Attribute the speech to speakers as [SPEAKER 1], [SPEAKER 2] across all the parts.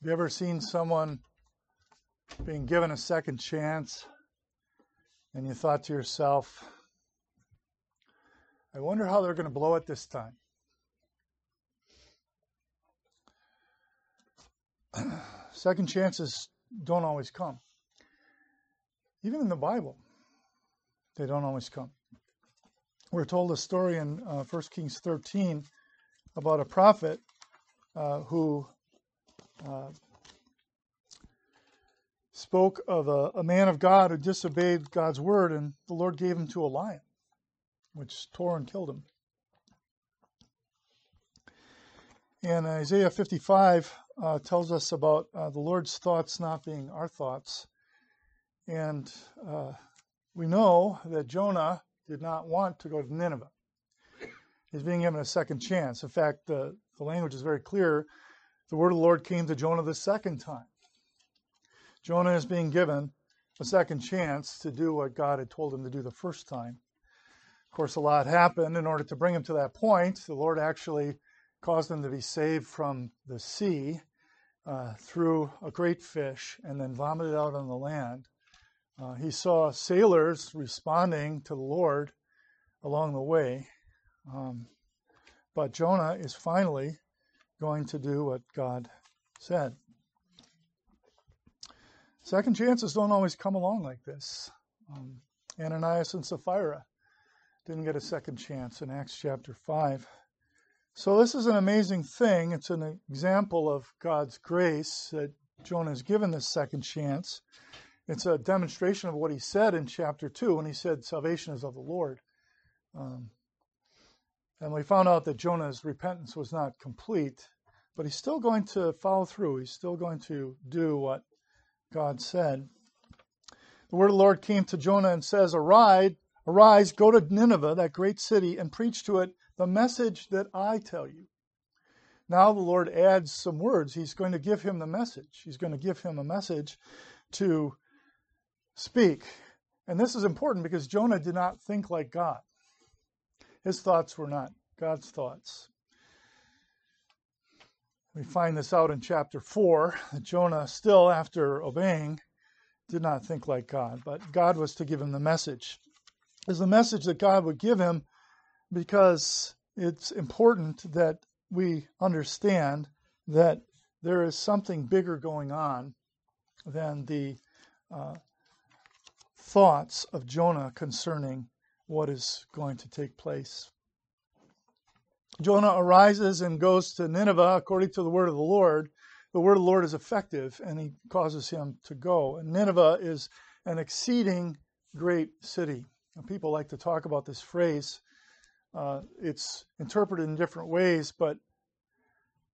[SPEAKER 1] You ever seen someone being given a second chance and you thought to yourself, I wonder how they're going to blow it this time? second chances don't always come. Even in the Bible, they don't always come. We're told a story in uh, 1 Kings 13 about a prophet uh, who uh, spoke of a, a, man of God who disobeyed God's word, and the Lord gave him to a lion, which tore and killed him. And Isaiah 55 uh, tells us about uh, the Lord's thoughts not being our thoughts. And uh, we know that Jonah did not want to go to Nineveh. He's being given a second chance. In fact, the, the language is very clear. The word of the Lord came to Jonah the second time. Jonah is being given a second chance to do what God had told him to do the first time. Of course, a lot happened in order to bring him to that point. The Lord actually caused him to be saved from the sea uh, through a great fish and then vomited out on the land. Uh, he saw sailors responding to the Lord along the way. Um, but Jonah is finally going to do what God said. Second chances don't always come along like this. Um, Ananias and Sapphira didn't get a second chance in Acts chapter 5. So, this is an amazing thing. It's an example of God's grace that Jonah is given this second chance. It's a demonstration of what he said in chapter 2 when he said, Salvation is of the Lord. Um, and we found out that Jonah's repentance was not complete, but he's still going to follow through. He's still going to do what God said. The word of the Lord came to Jonah and says, Arise, arise, go to Nineveh, that great city, and preach to it the message that I tell you. Now the Lord adds some words. He's going to give him the message. He's going to give him a message to speak. And this is important because Jonah did not think like God. His thoughts were not God's thoughts. We find this out in chapter 4 that Jonah, still after obeying, did not think like God, but God was to give him the message. Is the message that God would give him because it's important that we understand that there is something bigger going on than the uh, thoughts of Jonah concerning what is going to take place. Jonah arises and goes to Nineveh according to the word of the Lord. The word of the Lord is effective and he causes him to go. And Nineveh is an exceeding great city. And people like to talk about this phrase. Uh, it's interpreted in different ways, but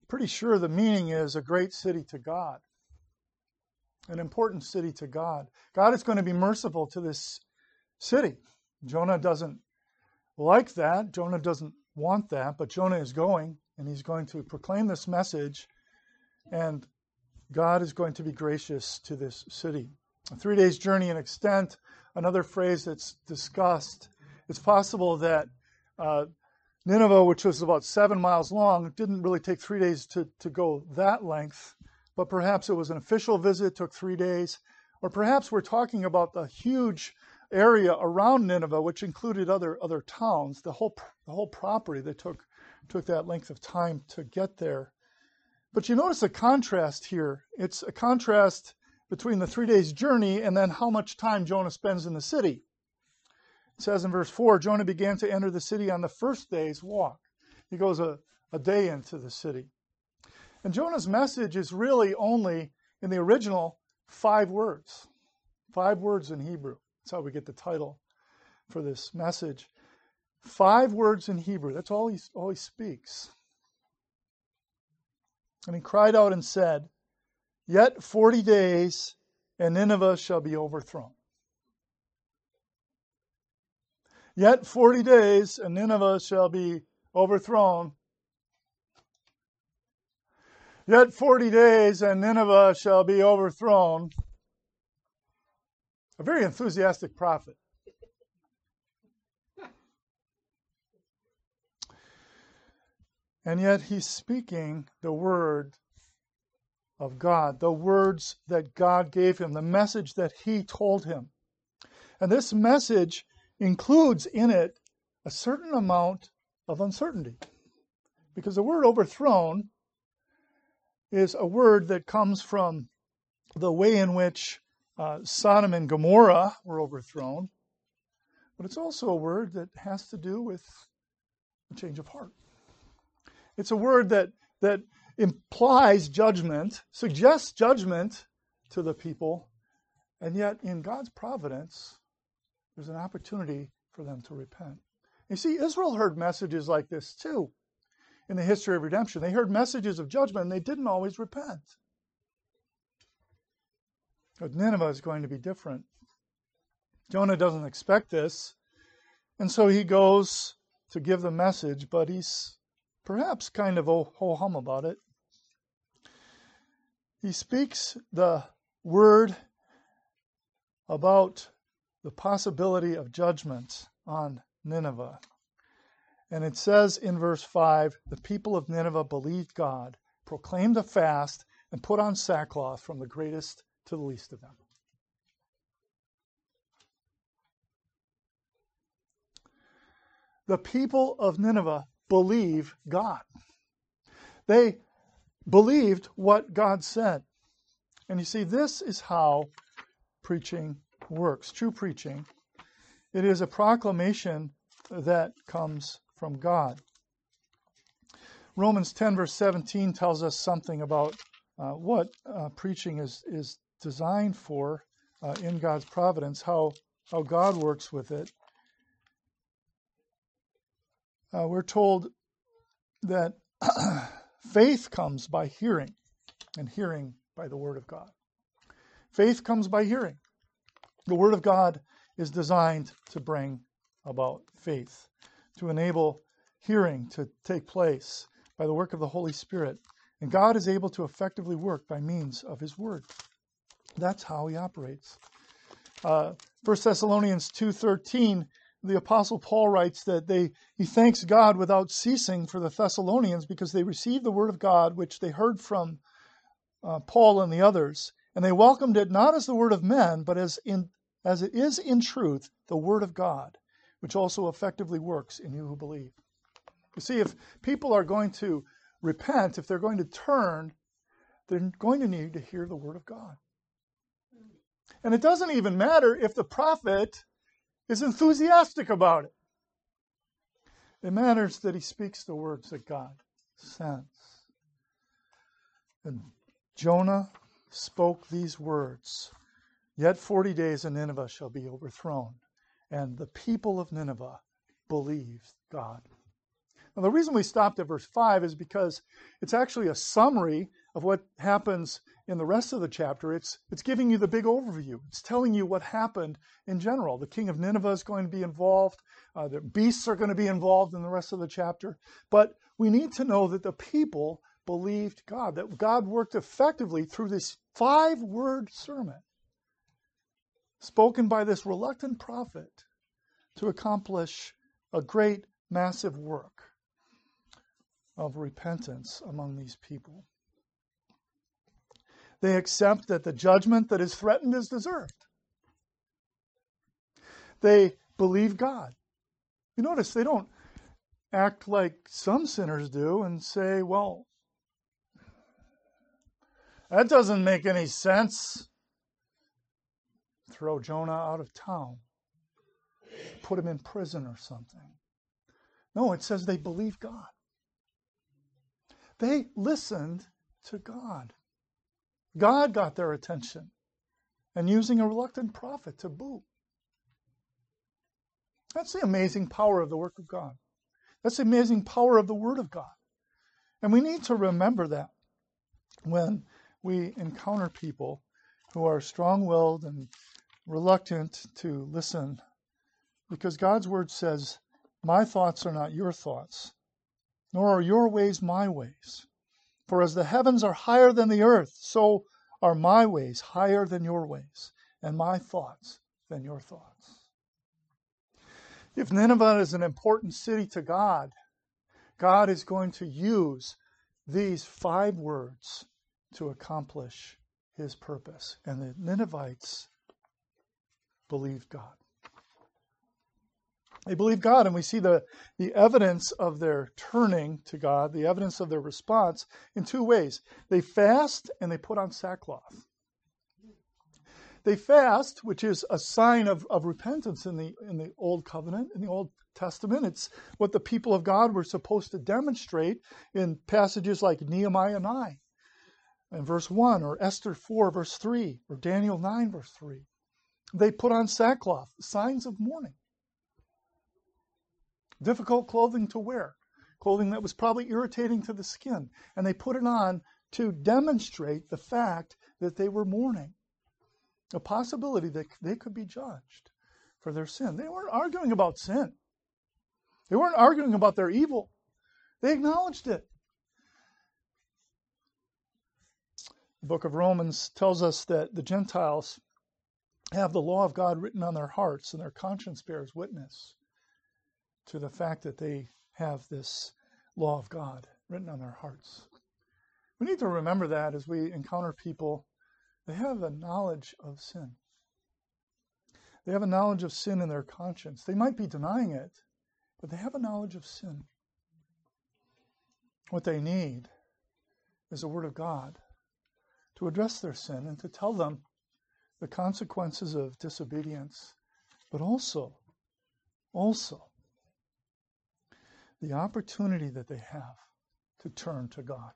[SPEAKER 1] pretty sure the meaning is a great city to God an important city to God. God is going to be merciful to this city. Jonah doesn't like that. Jonah doesn't want that, but Jonah is going and he's going to proclaim this message, and God is going to be gracious to this city. A three days journey in extent, another phrase that's discussed. It's possible that uh, Nineveh, which was about seven miles long, didn't really take three days to, to go that length but perhaps it was an official visit, took three days, or perhaps we're talking about the huge area around Nineveh, which included other other towns, the whole the whole property that took took that length of time to get there. But you notice a contrast here. It's a contrast between the three days journey and then how much time Jonah spends in the city. It says in verse 4 Jonah began to enter the city on the first day's walk. He goes a, a day into the city. And Jonah's message is really only in the original five words. Five words in Hebrew. That's how we get the title for this message. Five words in Hebrew. That's all he, all he speaks. And he cried out and said, Yet forty days, and Nineveh shall be overthrown. Yet forty days, and Nineveh shall be overthrown. Yet forty days and Nineveh shall be overthrown. A very enthusiastic prophet. And yet he's speaking the word of God, the words that God gave him, the message that he told him. And this message includes in it a certain amount of uncertainty. Because the word overthrown is a word that comes from the way in which uh, Sodom and Gomorrah were overthrown, but it's also a word that has to do with a change of heart. It's a word that, that implies judgment, suggests judgment to the people, and yet in God's providence, there's an opportunity for them to repent. You see, Israel heard messages like this too in the history of redemption. They heard messages of judgment and they didn't always repent. But Nineveh is going to be different. Jonah doesn't expect this, and so he goes to give the message, but he's perhaps kind of ho hum about it. He speaks the word about the possibility of judgment on Nineveh. And it says in verse 5 the people of Nineveh believed God, proclaimed a fast, and put on sackcloth from the greatest to the least of them. The people of Nineveh believe God. They believed what God said. And you see, this is how preaching works. True preaching. It is a proclamation that comes from God. Romans 10, verse 17, tells us something about uh, what uh, preaching is, is designed for uh, in God's providence, how, how God works with it. Uh, we're told that faith comes by hearing, and hearing by the Word of God. Faith comes by hearing. The Word of God is designed to bring about faith, to enable hearing to take place by the work of the Holy Spirit. And God is able to effectively work by means of His Word. That's how He operates. Uh, 1 Thessalonians 2.13, the Apostle Paul writes that they, he thanks God without ceasing for the Thessalonians because they received the Word of God, which they heard from uh, Paul and the others, and they welcomed it not as the Word of men, but as, in, as it is in truth the Word of God, which also effectively works in you who believe. You see, if people are going to repent, if they're going to turn, they're going to need to hear the Word of God. And it doesn't even matter if the prophet is enthusiastic about it. It matters that he speaks the words that God sends. And Jonah spoke these words Yet 40 days and Nineveh shall be overthrown. And the people of Nineveh believed God. Now, the reason we stopped at verse 5 is because it's actually a summary of what happens in the rest of the chapter. It's, it's giving you the big overview. It's telling you what happened in general. The king of Nineveh is going to be involved, uh, the beasts are going to be involved in the rest of the chapter. But we need to know that the people believed God, that God worked effectively through this five word sermon spoken by this reluctant prophet to accomplish a great, massive work of repentance among these people. They accept that the judgment that is threatened is deserved. They believe God. You notice they don't act like some sinners do and say, well, that doesn't make any sense. Throw Jonah out of town, put him in prison or something. No, it says they believe God. They listened to God. God got their attention, and using a reluctant prophet to boot. That's the amazing power of the work of God. That's the amazing power of the Word of God. And we need to remember that when we encounter people who are strong willed and reluctant to listen, because God's Word says, My thoughts are not your thoughts, nor are your ways my ways. For as the heavens are higher than the earth, so are my ways higher than your ways, and my thoughts than your thoughts. If Nineveh is an important city to God, God is going to use these five words to accomplish his purpose. And the Ninevites believed God. They believe God, and we see the, the evidence of their turning to God, the evidence of their response in two ways. They fast and they put on sackcloth. They fast, which is a sign of, of repentance in the, in the Old Covenant, in the Old Testament. It's what the people of God were supposed to demonstrate in passages like Nehemiah 9 and verse 1, or Esther 4, verse 3, or Daniel 9, verse 3. They put on sackcloth, signs of mourning. Difficult clothing to wear, clothing that was probably irritating to the skin. And they put it on to demonstrate the fact that they were mourning, a possibility that they could be judged for their sin. They weren't arguing about sin, they weren't arguing about their evil, they acknowledged it. The book of Romans tells us that the Gentiles have the law of God written on their hearts, and their conscience bears witness to the fact that they have this law of God written on their hearts. We need to remember that as we encounter people, they have a knowledge of sin. They have a knowledge of sin in their conscience. They might be denying it, but they have a knowledge of sin. What they need is the Word of God to address their sin and to tell them the consequences of disobedience, but also, also, the opportunity that they have to turn to God.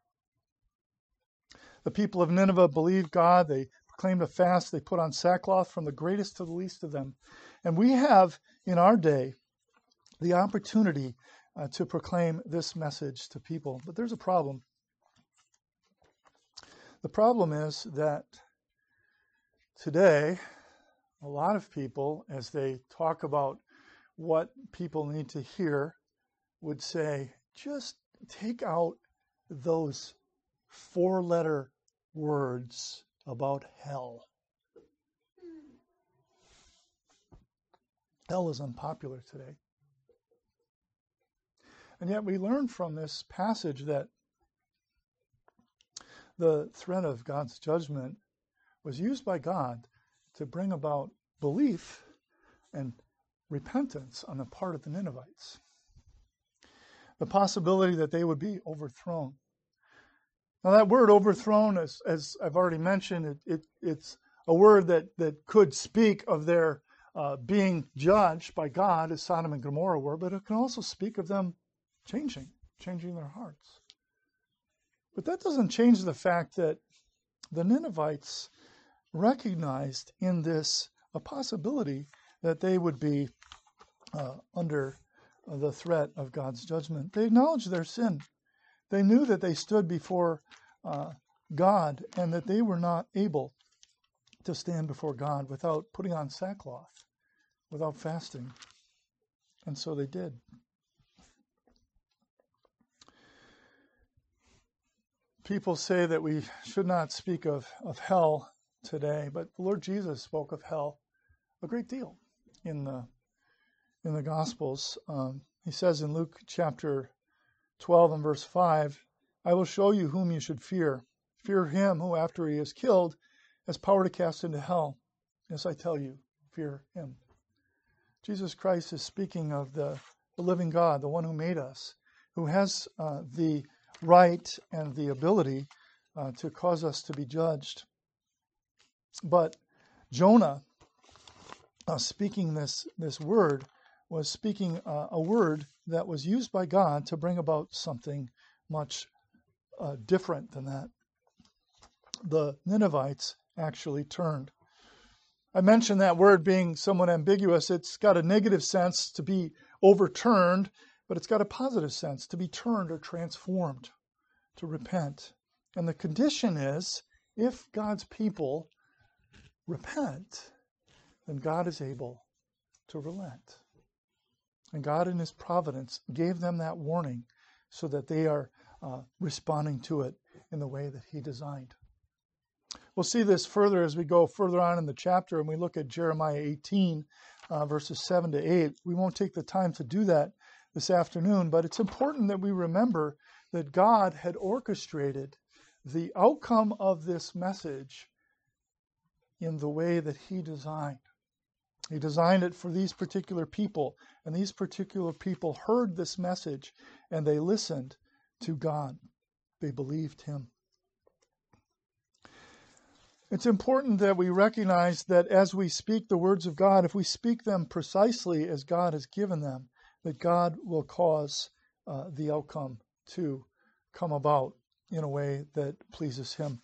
[SPEAKER 1] The people of Nineveh believed God. They proclaimed a fast. They put on sackcloth from the greatest to the least of them. And we have in our day the opportunity uh, to proclaim this message to people. But there's a problem. The problem is that today, a lot of people, as they talk about what people need to hear, would say, just take out those four letter words about hell. Hell is unpopular today. And yet we learn from this passage that the threat of God's judgment was used by God to bring about belief and repentance on the part of the Ninevites. The possibility that they would be overthrown. Now, that word overthrown, as, as I've already mentioned, it, it, it's a word that, that could speak of their uh, being judged by God, as Sodom and Gomorrah were, but it can also speak of them changing, changing their hearts. But that doesn't change the fact that the Ninevites recognized in this a possibility that they would be uh, under the threat of God's judgment. They acknowledged their sin. They knew that they stood before uh, God and that they were not able to stand before God without putting on sackcloth, without fasting. And so they did. people say that we should not speak of, of hell today, but the Lord Jesus spoke of hell a great deal in the in the Gospels. Um, he says in Luke chapter 12 and verse 5, I will show you whom you should fear. Fear him who, after he is killed, has power to cast into hell. Yes, I tell you, fear him. Jesus Christ is speaking of the, the living God, the one who made us, who has uh, the right and the ability uh, to cause us to be judged. But Jonah, uh, speaking this, this word, was speaking uh, a word that was used by God to bring about something much uh, different than that. The Ninevites actually turned. I mentioned that word being somewhat ambiguous. It's got a negative sense to be overturned, but it's got a positive sense to be turned or transformed, to repent. And the condition is if God's people repent, then God is able to relent. And God, in His providence, gave them that warning so that they are uh, responding to it in the way that He designed. We'll see this further as we go further on in the chapter and we look at Jeremiah 18, uh, verses 7 to 8. We won't take the time to do that this afternoon, but it's important that we remember that God had orchestrated the outcome of this message in the way that he designed. He designed it for these particular people, and these particular people heard this message and they listened to God. They believed him. It's important that we recognize that as we speak the words of God, if we speak them precisely as God has given them, that God will cause uh, the outcome to come about in a way that pleases Him.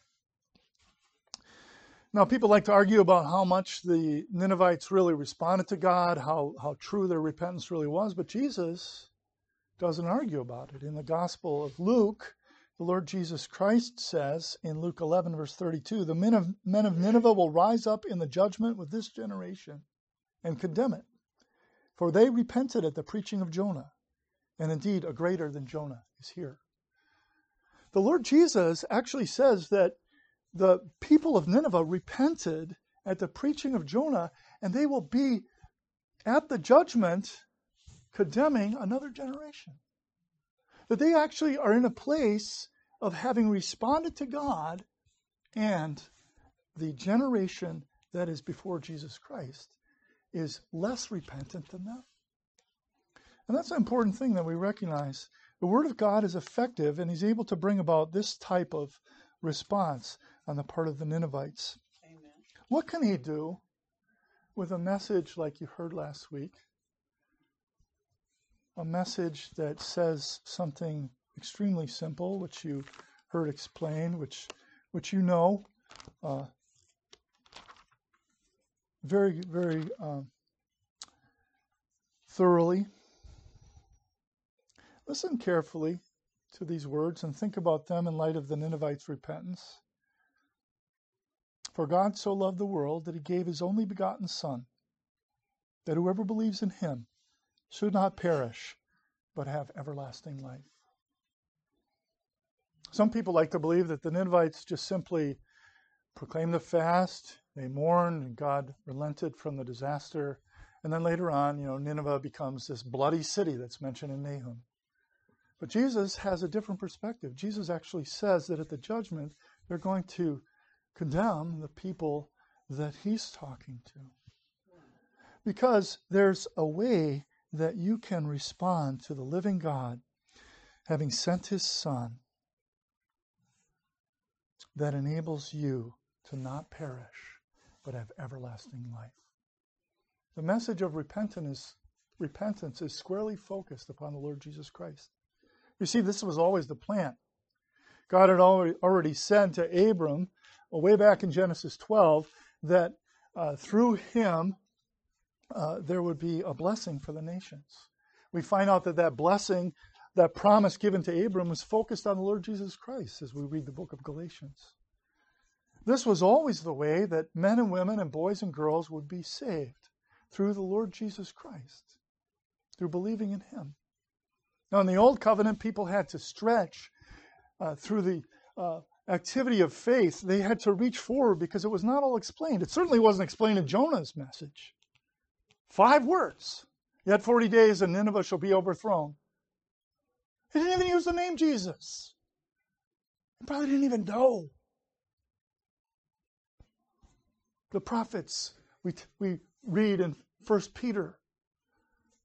[SPEAKER 1] Now, people like to argue about how much the Ninevites really responded to God, how, how true their repentance really was, but Jesus doesn't argue about it. In the Gospel of Luke, the Lord Jesus Christ says in Luke 11, verse 32, the men of, men of Nineveh will rise up in the judgment with this generation and condemn it, for they repented at the preaching of Jonah, and indeed a greater than Jonah is here. The Lord Jesus actually says that the people of Nineveh repented at the preaching of Jonah, and they will be at the judgment condemning another generation. That they actually are in a place of having responded to God and the generation that is before Jesus Christ is less repentant than them. And that's an important thing that we recognize. The Word of God is effective, and He's able to bring about this type of response on the part of the Ninevites. Amen. What can he do with a message like you heard last week? A message that says something extremely simple, which you heard explained, which which you know uh, very very um, thoroughly. Listen carefully to these words and think about them in light of the Ninevites' repentance. For God so loved the world that he gave his only begotten Son, that whoever believes in him should not perish, but have everlasting life. Some people like to believe that the Ninevites just simply proclaimed the fast, they mourned, and God relented from the disaster. And then later on, you know, Nineveh becomes this bloody city that's mentioned in Nahum. But Jesus has a different perspective. Jesus actually says that at the judgment, they're going to condemn the people that he's talking to. Because there's a way that you can respond to the living God, having sent his Son, that enables you to not perish, but have everlasting life. The message of repentance is, repentance is squarely focused upon the Lord Jesus Christ. You see, this was always the plan. God had already, said to Abram way back in Genesis 12 that uh, through him uh, there would be a blessing for the nations. We find out that that blessing, that promise given to Abram, was focused on the Lord Jesus Christ as we read the book of Galatians. This was always the way that men and women and boys and girls would be saved through the Lord Jesus Christ, through believing in him. Now, in the Old Covenant, people had to stretch uh, through the uh, activity of faith, they had to reach forward because it was not all explained. It certainly wasn't explained in Jonah's message. Five words. Yet 40 days and Nineveh shall be overthrown. He didn't even use the name Jesus. He probably didn't even know. The prophets we, we read in 1 Peter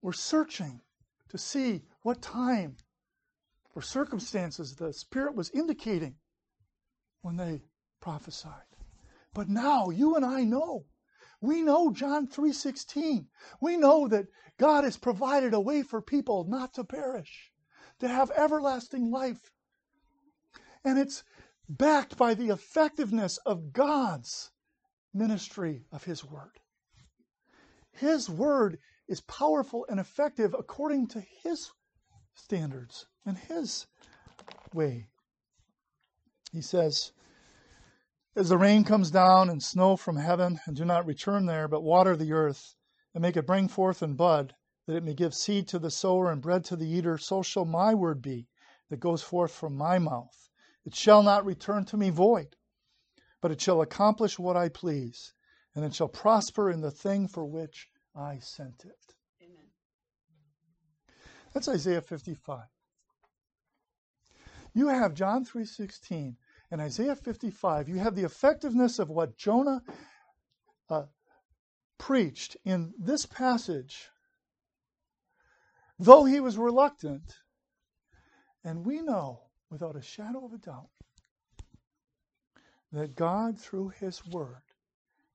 [SPEAKER 1] were searching to see what time or circumstances the Spirit was indicating when they prophesied. But now you and I know. We know John 3:16. We know that God has provided a way for people not to perish, to have everlasting life. And it's backed by the effectiveness of God's ministry of his word. His word is powerful and effective according to his standards and his way he says, As the rain comes down and snow from heaven, and do not return there, but water the earth, and make it bring forth and bud, that it may give seed to the sower and bread to the eater, so shall my word be that goes forth from my mouth. It shall not return to me void, but it shall accomplish what I please, and it shall prosper in the thing for which I sent it. That's Isaiah 55. You have John 3:16 and Isaiah 55, you have the effectiveness of what Jonah uh, preached in this passage, though he was reluctant. And we know without a shadow of a doubt that God, through His Word,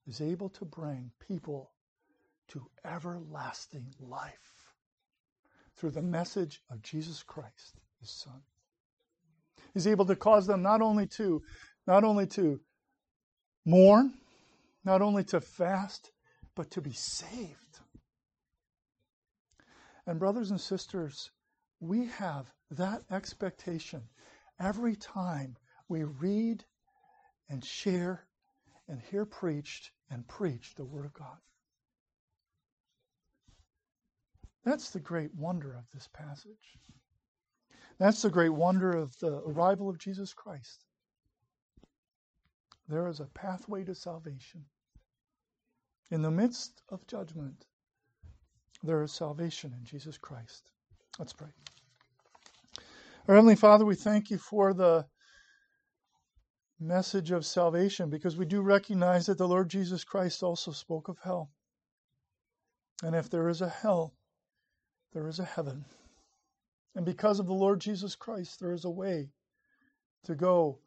[SPEAKER 1] is able to bring people to everlasting life through the message of Jesus Christ, His Son. He's able to cause them not only to not only to mourn, not only to fast, but to be saved. And brothers and sisters, we have that expectation every time we read and share and hear preached and preach the Word of God. That's the great wonder of this passage. That's the great wonder of the arrival of Jesus Christ. There is a pathway to salvation. In the midst of judgment, there is salvation in Jesus Christ. Let's pray. Our Heavenly Father, we thank you for the message of salvation because we do recognize that the Lord Jesus Christ also spoke of hell. And if there is a hell, there is a heaven. And because of the Lord Jesus Christ, there is a way to go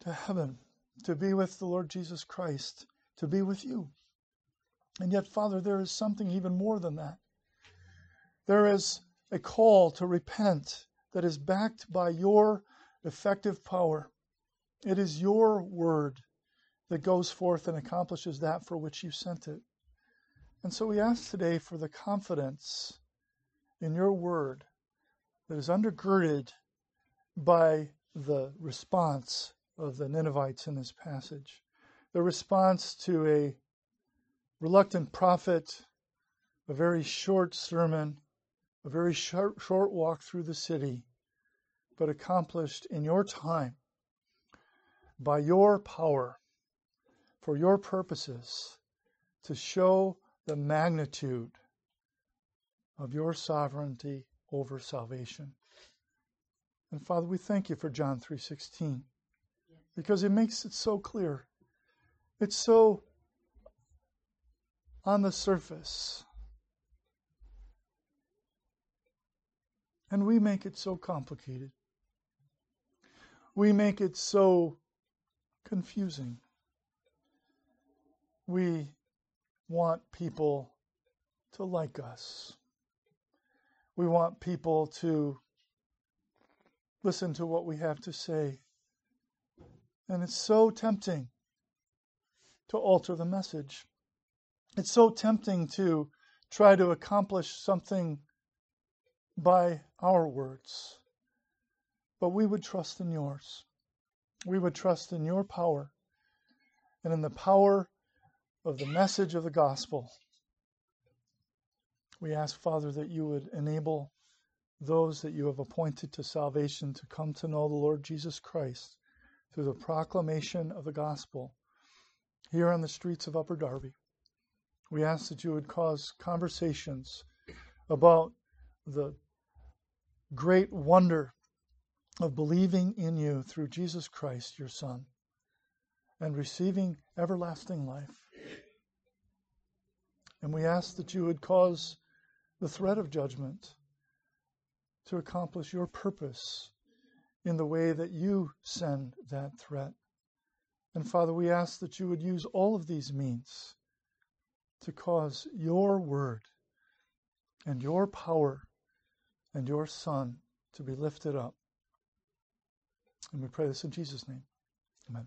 [SPEAKER 1] to heaven, to be with the Lord Jesus Christ, to be with you. And yet, Father, there is something even more than that. There is a call to repent that is backed by your effective power. It is your word that goes forth and accomplishes that for which you sent it. And so we ask today for the confidence in your word that is undergirded by the response of the Ninevites in this passage. The response to a reluctant prophet, a very short sermon, a very short, short walk through the city, but accomplished in your time by your power for your purposes to show the magnitude of your sovereignty over salvation. And Father, we thank you for John 3:16 because it makes it so clear. It's so on the surface. And we make it so complicated. We make it so confusing. We want people to like us. We want people to listen to what we have to say. And it's so tempting to alter the message. It's so tempting to try to accomplish something by our words. But we would trust in yours we would trust in your power and in the power of the message of the gospel. We ask, Father, that you would enable those that you have appointed to salvation to come to know the Lord Jesus Christ through the proclamation of the gospel here on the streets of Upper Darby. We ask that you would cause conversations about the great wonder of believing in you through Jesus Christ, your Son, and receiving everlasting life. And we ask that you would cause the threat of judgment to accomplish your purpose in the way that you send that threat. And Father, we ask that you would use all of these means to cause your word and your power and your Son to be lifted up. And we pray this in Jesus' name. Amen.